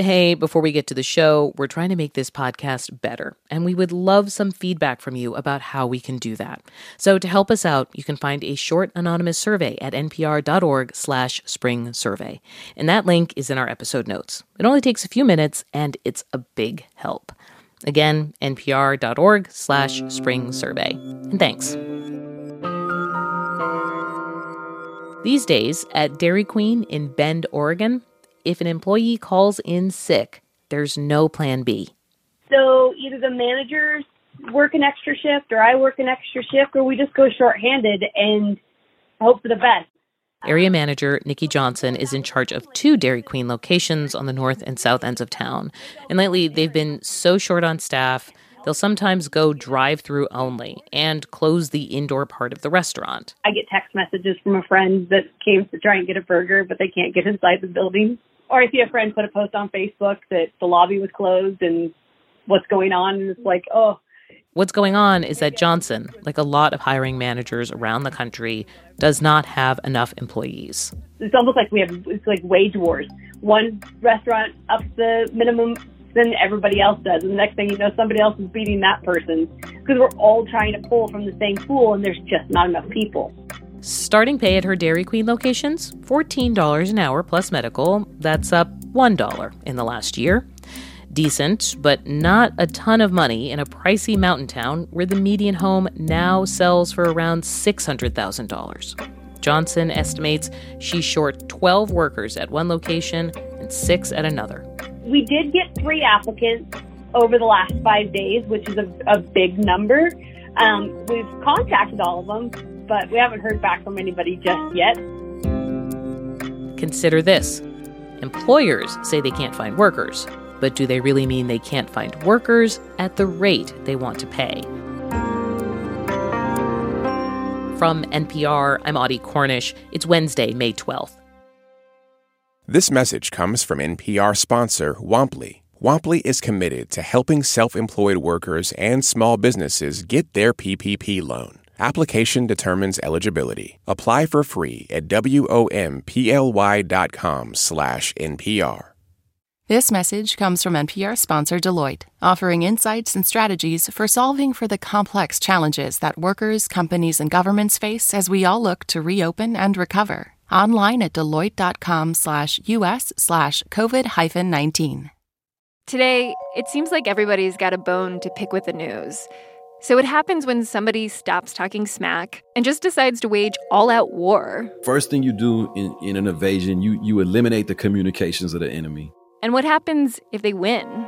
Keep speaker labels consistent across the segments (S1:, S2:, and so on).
S1: Hey, before we get to the show, we're trying to make this podcast better, and we would love some feedback from you about how we can do that. So to help us out, you can find a short anonymous survey at npr.org slash spring survey. And that link is in our episode notes. It only takes a few minutes, and it's a big help. Again, npr.org slash spring survey. And thanks. These days, at Dairy Queen in Bend, Oregon, if an employee calls in sick, there's no plan B.
S2: So either the managers work an extra shift or I work an extra shift or we just go shorthanded and hope for the best.
S1: Area manager Nikki Johnson is in charge of two Dairy Queen locations on the north and south ends of town. And lately, they've been so short on staff, they'll sometimes go drive through only and close the indoor part of the restaurant.
S2: I get text messages from a friend that came to try and get a burger, but they can't get inside the building or I see a friend put a post on Facebook that the lobby was closed and what's going on, and it's like, oh.
S1: What's going on is that Johnson, like a lot of hiring managers around the country, does not have enough employees.
S2: It's almost like we have it's like wage wars. One restaurant ups the minimum than everybody else does, and the next thing you know, somebody else is beating that person because we're all trying to pull from the same pool, and there's just not enough people.
S1: Starting pay at her Dairy Queen locations $14 an hour plus medical. That's up $1 in the last year. Decent, but not a ton of money in a pricey mountain town where the median home now sells for around $600,000. Johnson estimates she's short 12 workers at one location and six at another.
S2: We did get three applicants over the last five days, which is a, a big number. Um, we've contacted all of them, but we haven't heard back from anybody just yet.
S1: Consider this employers say they can't find workers, but do they really mean they can't find workers at the rate they want to pay? From NPR, I'm Audie Cornish. It's Wednesday, May 12th.
S3: This message comes from NPR sponsor Womply. Womply is committed to helping self employed workers and small businesses get their PPP loan. Application determines eligibility. Apply for free at womply.com slash NPR.
S4: This message comes from NPR sponsor Deloitte, offering insights and strategies for solving for the complex challenges that workers, companies, and governments face as we all look to reopen and recover. Online at deloitte.com slash US slash COVID 19.
S5: Today, it seems like everybody's got a bone to pick with the news. So it happens when somebody stops talking smack and just decides to wage all out war.
S6: First thing you do in, in an invasion, you, you eliminate the communications of the enemy.
S5: And what happens if they win?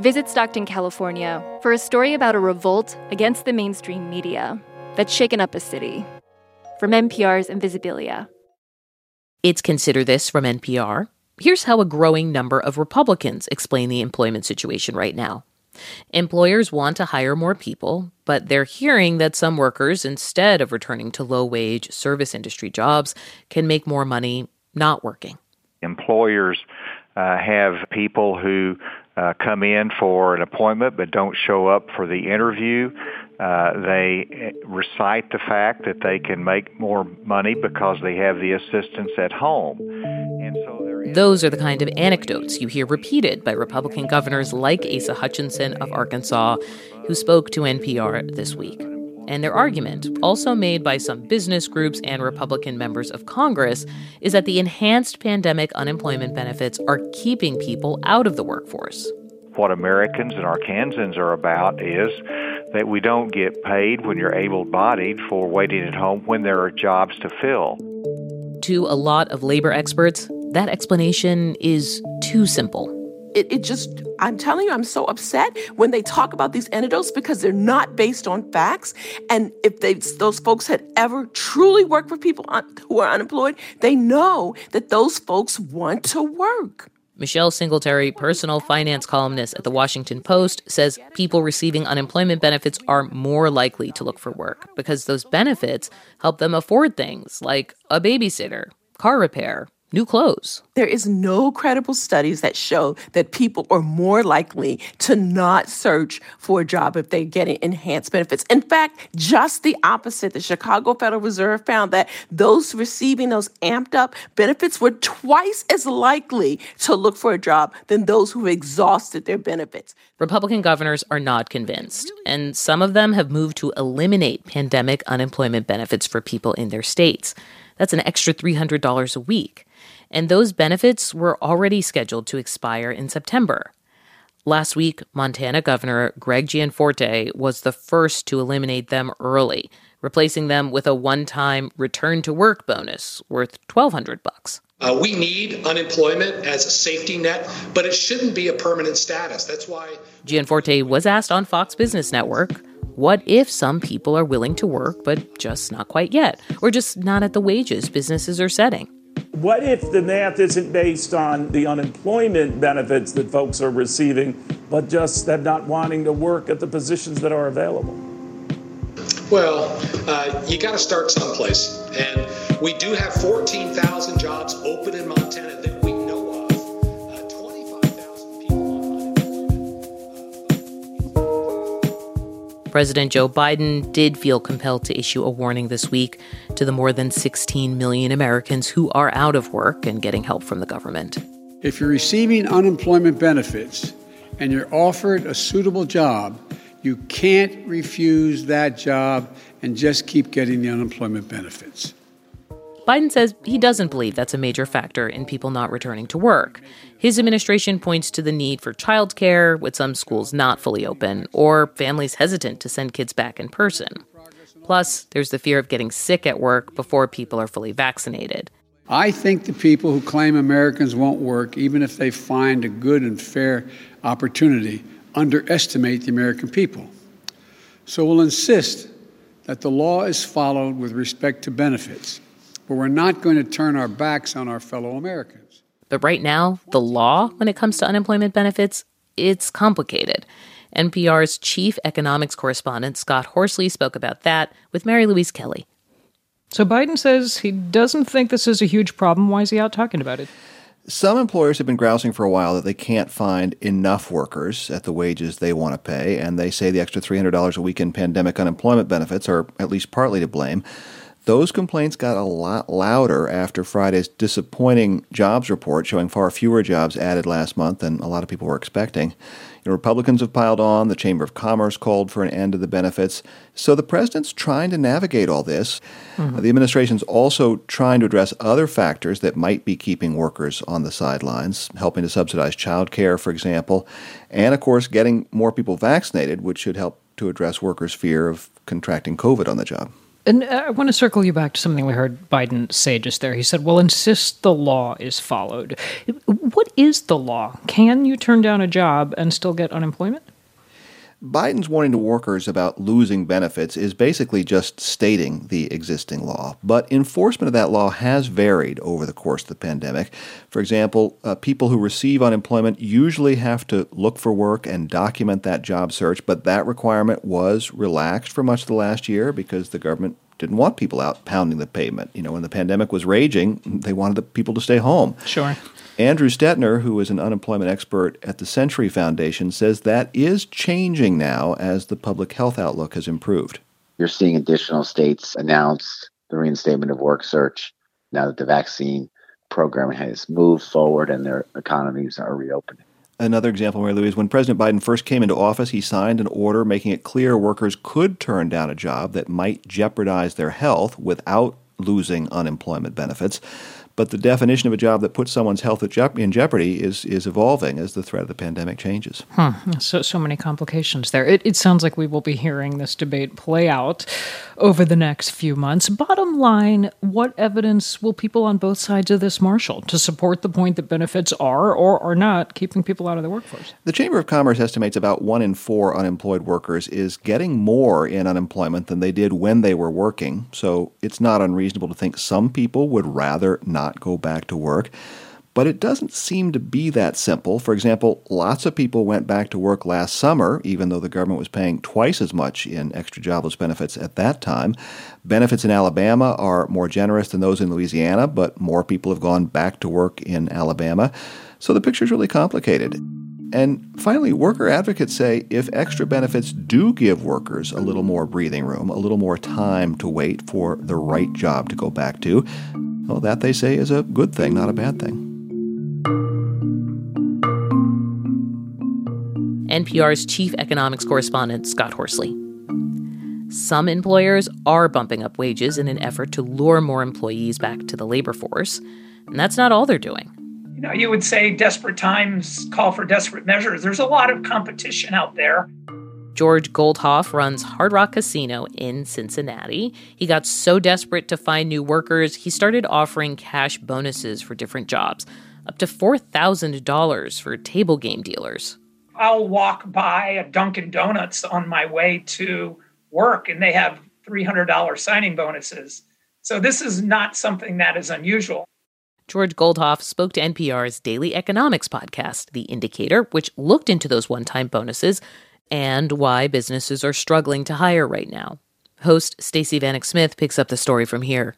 S5: Visit Stockton, California for a story about a revolt against the mainstream media that's shaken up a city. From NPR's Invisibilia.
S1: It's Consider This from NPR. Here's how a growing number of Republicans explain the employment situation right now. Employers want to hire more people, but they're hearing that some workers, instead of returning to low wage service industry jobs, can make more money not working.
S7: Employers uh, have people who uh, come in for an appointment but don't show up for the interview. Uh, they recite the fact that they can make more money because they have the assistance at home.
S1: And so those are the kind of anecdotes you hear repeated by Republican governors like Asa Hutchinson of Arkansas, who spoke to NPR this week. And their argument, also made by some business groups and Republican members of Congress, is that the enhanced pandemic unemployment benefits are keeping people out of the workforce.
S7: What Americans and Arkansans are about is that we don't get paid when you're able bodied for waiting at home when there are jobs to fill.
S1: To a lot of labor experts, that explanation is too simple.
S8: It, it, just, I'm telling you, I'm so upset when they talk about these antidotes because they're not based on facts. And if they, those folks had ever truly worked for people who are unemployed, they know that those folks want to work.
S1: Michelle Singletary, personal finance columnist at the Washington Post, says people receiving unemployment benefits are more likely to look for work because those benefits help them afford things like a babysitter, car repair, new clothes.
S8: There is no credible studies that show that people are more likely to not search for a job if they're getting enhanced benefits. In fact, just the opposite. The Chicago Federal Reserve found that those receiving those amped up benefits were twice as likely to look for a job than those who exhausted their benefits.
S1: Republican governors are not convinced, and some of them have moved to eliminate pandemic unemployment benefits for people in their states. That's an extra $300 a week and those benefits were already scheduled to expire in September. Last week, Montana Governor Greg Gianforte was the first to eliminate them early, replacing them with a one-time return to work bonus worth 1200 bucks.
S9: Uh, we need unemployment as a safety net, but it shouldn't be a permanent status. That's why
S1: Gianforte was asked on Fox Business Network, what if some people are willing to work but just not quite yet, or just not at the wages businesses are setting?
S10: What if the math isn't based on the unemployment benefits that folks are receiving, but just them not wanting to work at the positions that are available?
S9: Well, uh, you got to start someplace. And we do have 14,000 jobs open in Montana that we know of. Uh, 25,000 people
S1: President Joe Biden did feel compelled to issue a warning this week to the more than 16 million Americans who are out of work and getting help from the government.
S11: If you're receiving unemployment benefits and you're offered a suitable job, you can't refuse that job and just keep getting the unemployment benefits.
S1: Biden says he doesn't believe that's a major factor in people not returning to work. His administration points to the need for childcare, with some schools not fully open, or families hesitant to send kids back in person. Plus, there's the fear of getting sick at work before people are fully vaccinated.
S11: I think the people who claim Americans won't work, even if they find a good and fair opportunity, underestimate the American people. So we'll insist that the law is followed with respect to benefits but we're not going to turn our backs on our fellow Americans.
S1: But right now, the law, when it comes to unemployment benefits, it's complicated. NPR's chief economics correspondent, Scott Horsley, spoke about that with Mary Louise Kelly.
S12: So Biden says he doesn't think this is a huge problem. Why is he out talking about it?
S13: Some employers have been grousing for a while that they can't find enough workers at the wages they want to pay, and they say the extra $300 a week in pandemic unemployment benefits are at least partly to blame. Those complaints got a lot louder after Friday's disappointing jobs report showing far fewer jobs added last month than a lot of people were expecting. Know, Republicans have piled on, the Chamber of Commerce called for an end to the benefits. So the president's trying to navigate all this. Mm-hmm. The administration's also trying to address other factors that might be keeping workers on the sidelines, helping to subsidize child care, for example, and of course, getting more people vaccinated, which should help to address workers' fear of contracting COVID on the job.
S12: And uh, I want to circle you back to something we heard Biden say just there. He said, "Well, insist the law is followed." What is the law? Can you turn down a job and still get unemployment?
S13: Biden's warning to workers about losing benefits is basically just stating the existing law. But enforcement of that law has varied over the course of the pandemic. For example, uh, people who receive unemployment usually have to look for work and document that job search, but that requirement was relaxed for much of the last year because the government didn't want people out pounding the pavement. You know, when the pandemic was raging, they wanted the people to stay home.
S12: Sure.
S13: Andrew Stettner, who is an unemployment expert at the Century Foundation, says that is changing now as the public health outlook has improved.
S14: You're seeing additional states announce the reinstatement of work search now that the vaccine program has moved forward and their economies are reopening.
S13: Another example, Mary Louise, when President Biden first came into office, he signed an order making it clear workers could turn down a job that might jeopardize their health without losing unemployment benefits. But the definition of a job that puts someone's health in jeopardy is is evolving as the threat of the pandemic changes.
S12: Hmm. So so many complications there. It, it sounds like we will be hearing this debate play out over the next few months. Bottom line, what evidence will people on both sides of this marshal to support the point that benefits are or are not keeping people out of the workforce?
S13: The Chamber of Commerce estimates about one in four unemployed workers is getting more in unemployment than they did when they were working. So it's not unreasonable to think some people would rather not not go back to work. But it doesn't seem to be that simple. For example, lots of people went back to work last summer, even though the government was paying twice as much in extra jobless benefits at that time. Benefits in Alabama are more generous than those in Louisiana, but more people have gone back to work in Alabama. So the picture is really complicated. And finally, worker advocates say if extra benefits do give workers a little more breathing room, a little more time to wait for the right job to go back to, well, that they say is a good thing, not a bad thing.
S1: NPR's chief economics correspondent, Scott Horsley. Some employers are bumping up wages in an effort to lure more employees back to the labor force. And that's not all they're doing.
S15: You know, you would say desperate times call for desperate measures. There's a lot of competition out there.
S1: George Goldhoff runs Hard Rock Casino in Cincinnati. He got so desperate to find new workers, he started offering cash bonuses for different jobs, up to $4,000 for table game dealers.
S15: I'll walk by a Dunkin' Donuts on my way to work and they have $300 signing bonuses. So this is not something that is unusual.
S1: George Goldhoff spoke to NPR's daily economics podcast, The Indicator, which looked into those one time bonuses and why businesses are struggling to hire right now. Host Stacey Vanek Smith picks up the story from here.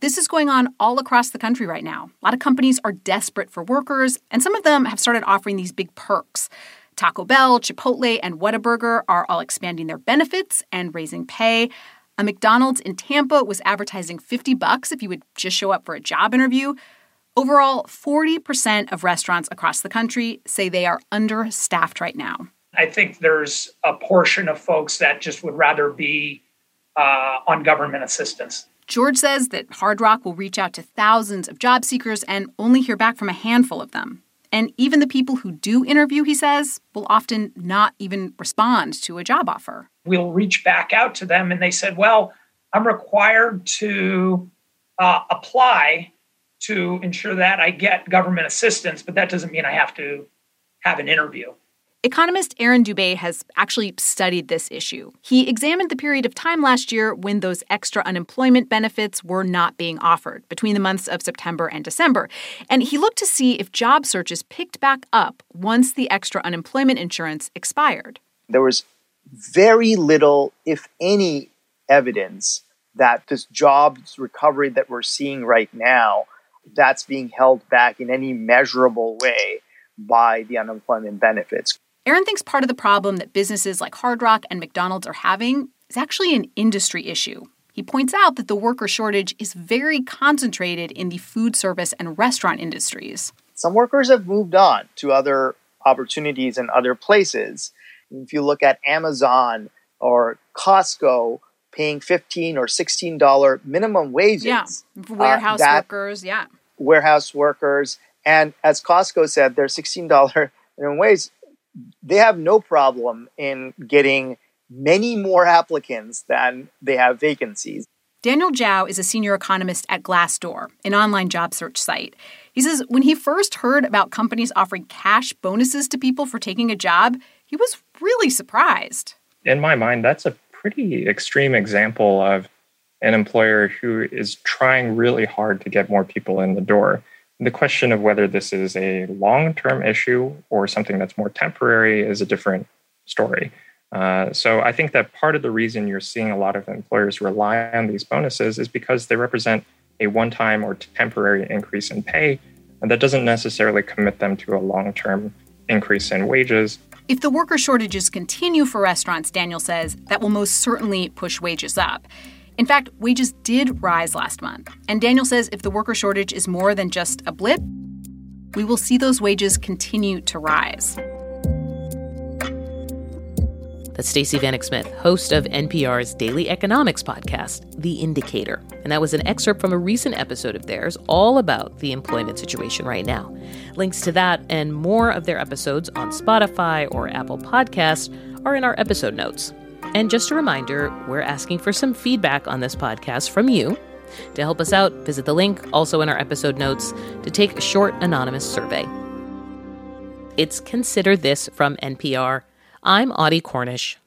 S16: This is going on all across the country right now. A lot of companies are desperate for workers, and some of them have started offering these big perks. Taco Bell, Chipotle, and Whataburger are all expanding their benefits and raising pay. A McDonald's in Tampa was advertising 50 bucks if you would just show up for a job interview. Overall, 40% of restaurants across the country say they are understaffed right now.
S15: I think there's a portion of folks that just would rather be uh, on government assistance.
S16: George says that Hard Rock will reach out to thousands of job seekers and only hear back from a handful of them. And even the people who do interview, he says, will often not even respond to a job offer.
S15: We'll reach back out to them and they said, Well, I'm required to uh, apply to ensure that I get government assistance, but that doesn't mean I have to have an interview.
S16: Economist Arin Dube has actually studied this issue. He examined the period of time last year when those extra unemployment benefits were not being offered between the months of September and December. And he looked to see if job searches picked back up once the extra unemployment insurance expired.
S17: There was very little, if any, evidence that this jobs recovery that we're seeing right now that's being held back in any measurable way by the unemployment benefits.
S16: Arin thinks part of the problem that businesses like Hard Rock and McDonald's are having is actually an industry issue. He points out that the worker shortage is very concentrated in the food service and restaurant industries.
S17: Some workers have moved on to other opportunities in other places. If you look at Amazon or Costco paying 15 or 16 dollar minimum wages.
S16: Yeah, warehouse uh, workers, yeah.
S17: Warehouse workers and as Costco said, their $16 minimum wage they have no problem in getting many more applicants than they have vacancies.
S16: Daniel Zhao is a senior economist at Glassdoor, an online job search site. He says when he first heard about companies offering cash bonuses to people for taking a job, he was really surprised.
S18: In my mind, that's a pretty extreme example of an employer who is trying really hard to get more people in the door. The question of whether this is a long term issue or something that's more temporary is a different story. Uh, so I think that part of the reason you're seeing a lot of employers rely on these bonuses is because they represent a one time or temporary increase in pay, and that doesn't necessarily commit them to a long term increase in wages.
S16: If the worker shortages continue for restaurants, Daniel says, that will most certainly push wages up. In fact, wages did rise last month. And Daniel says if the worker shortage is more than just a blip, we will see those wages continue to rise.
S1: That's Stacey Vanek Smith, host of NPR's daily economics podcast, The Indicator. And that was an excerpt from a recent episode of theirs all about the employment situation right now. Links to that and more of their episodes on Spotify or Apple Podcasts are in our episode notes. And just a reminder, we're asking for some feedback on this podcast from you. To help us out, visit the link also in our episode notes to take a short anonymous survey. It's Consider This from NPR. I'm Audie Cornish.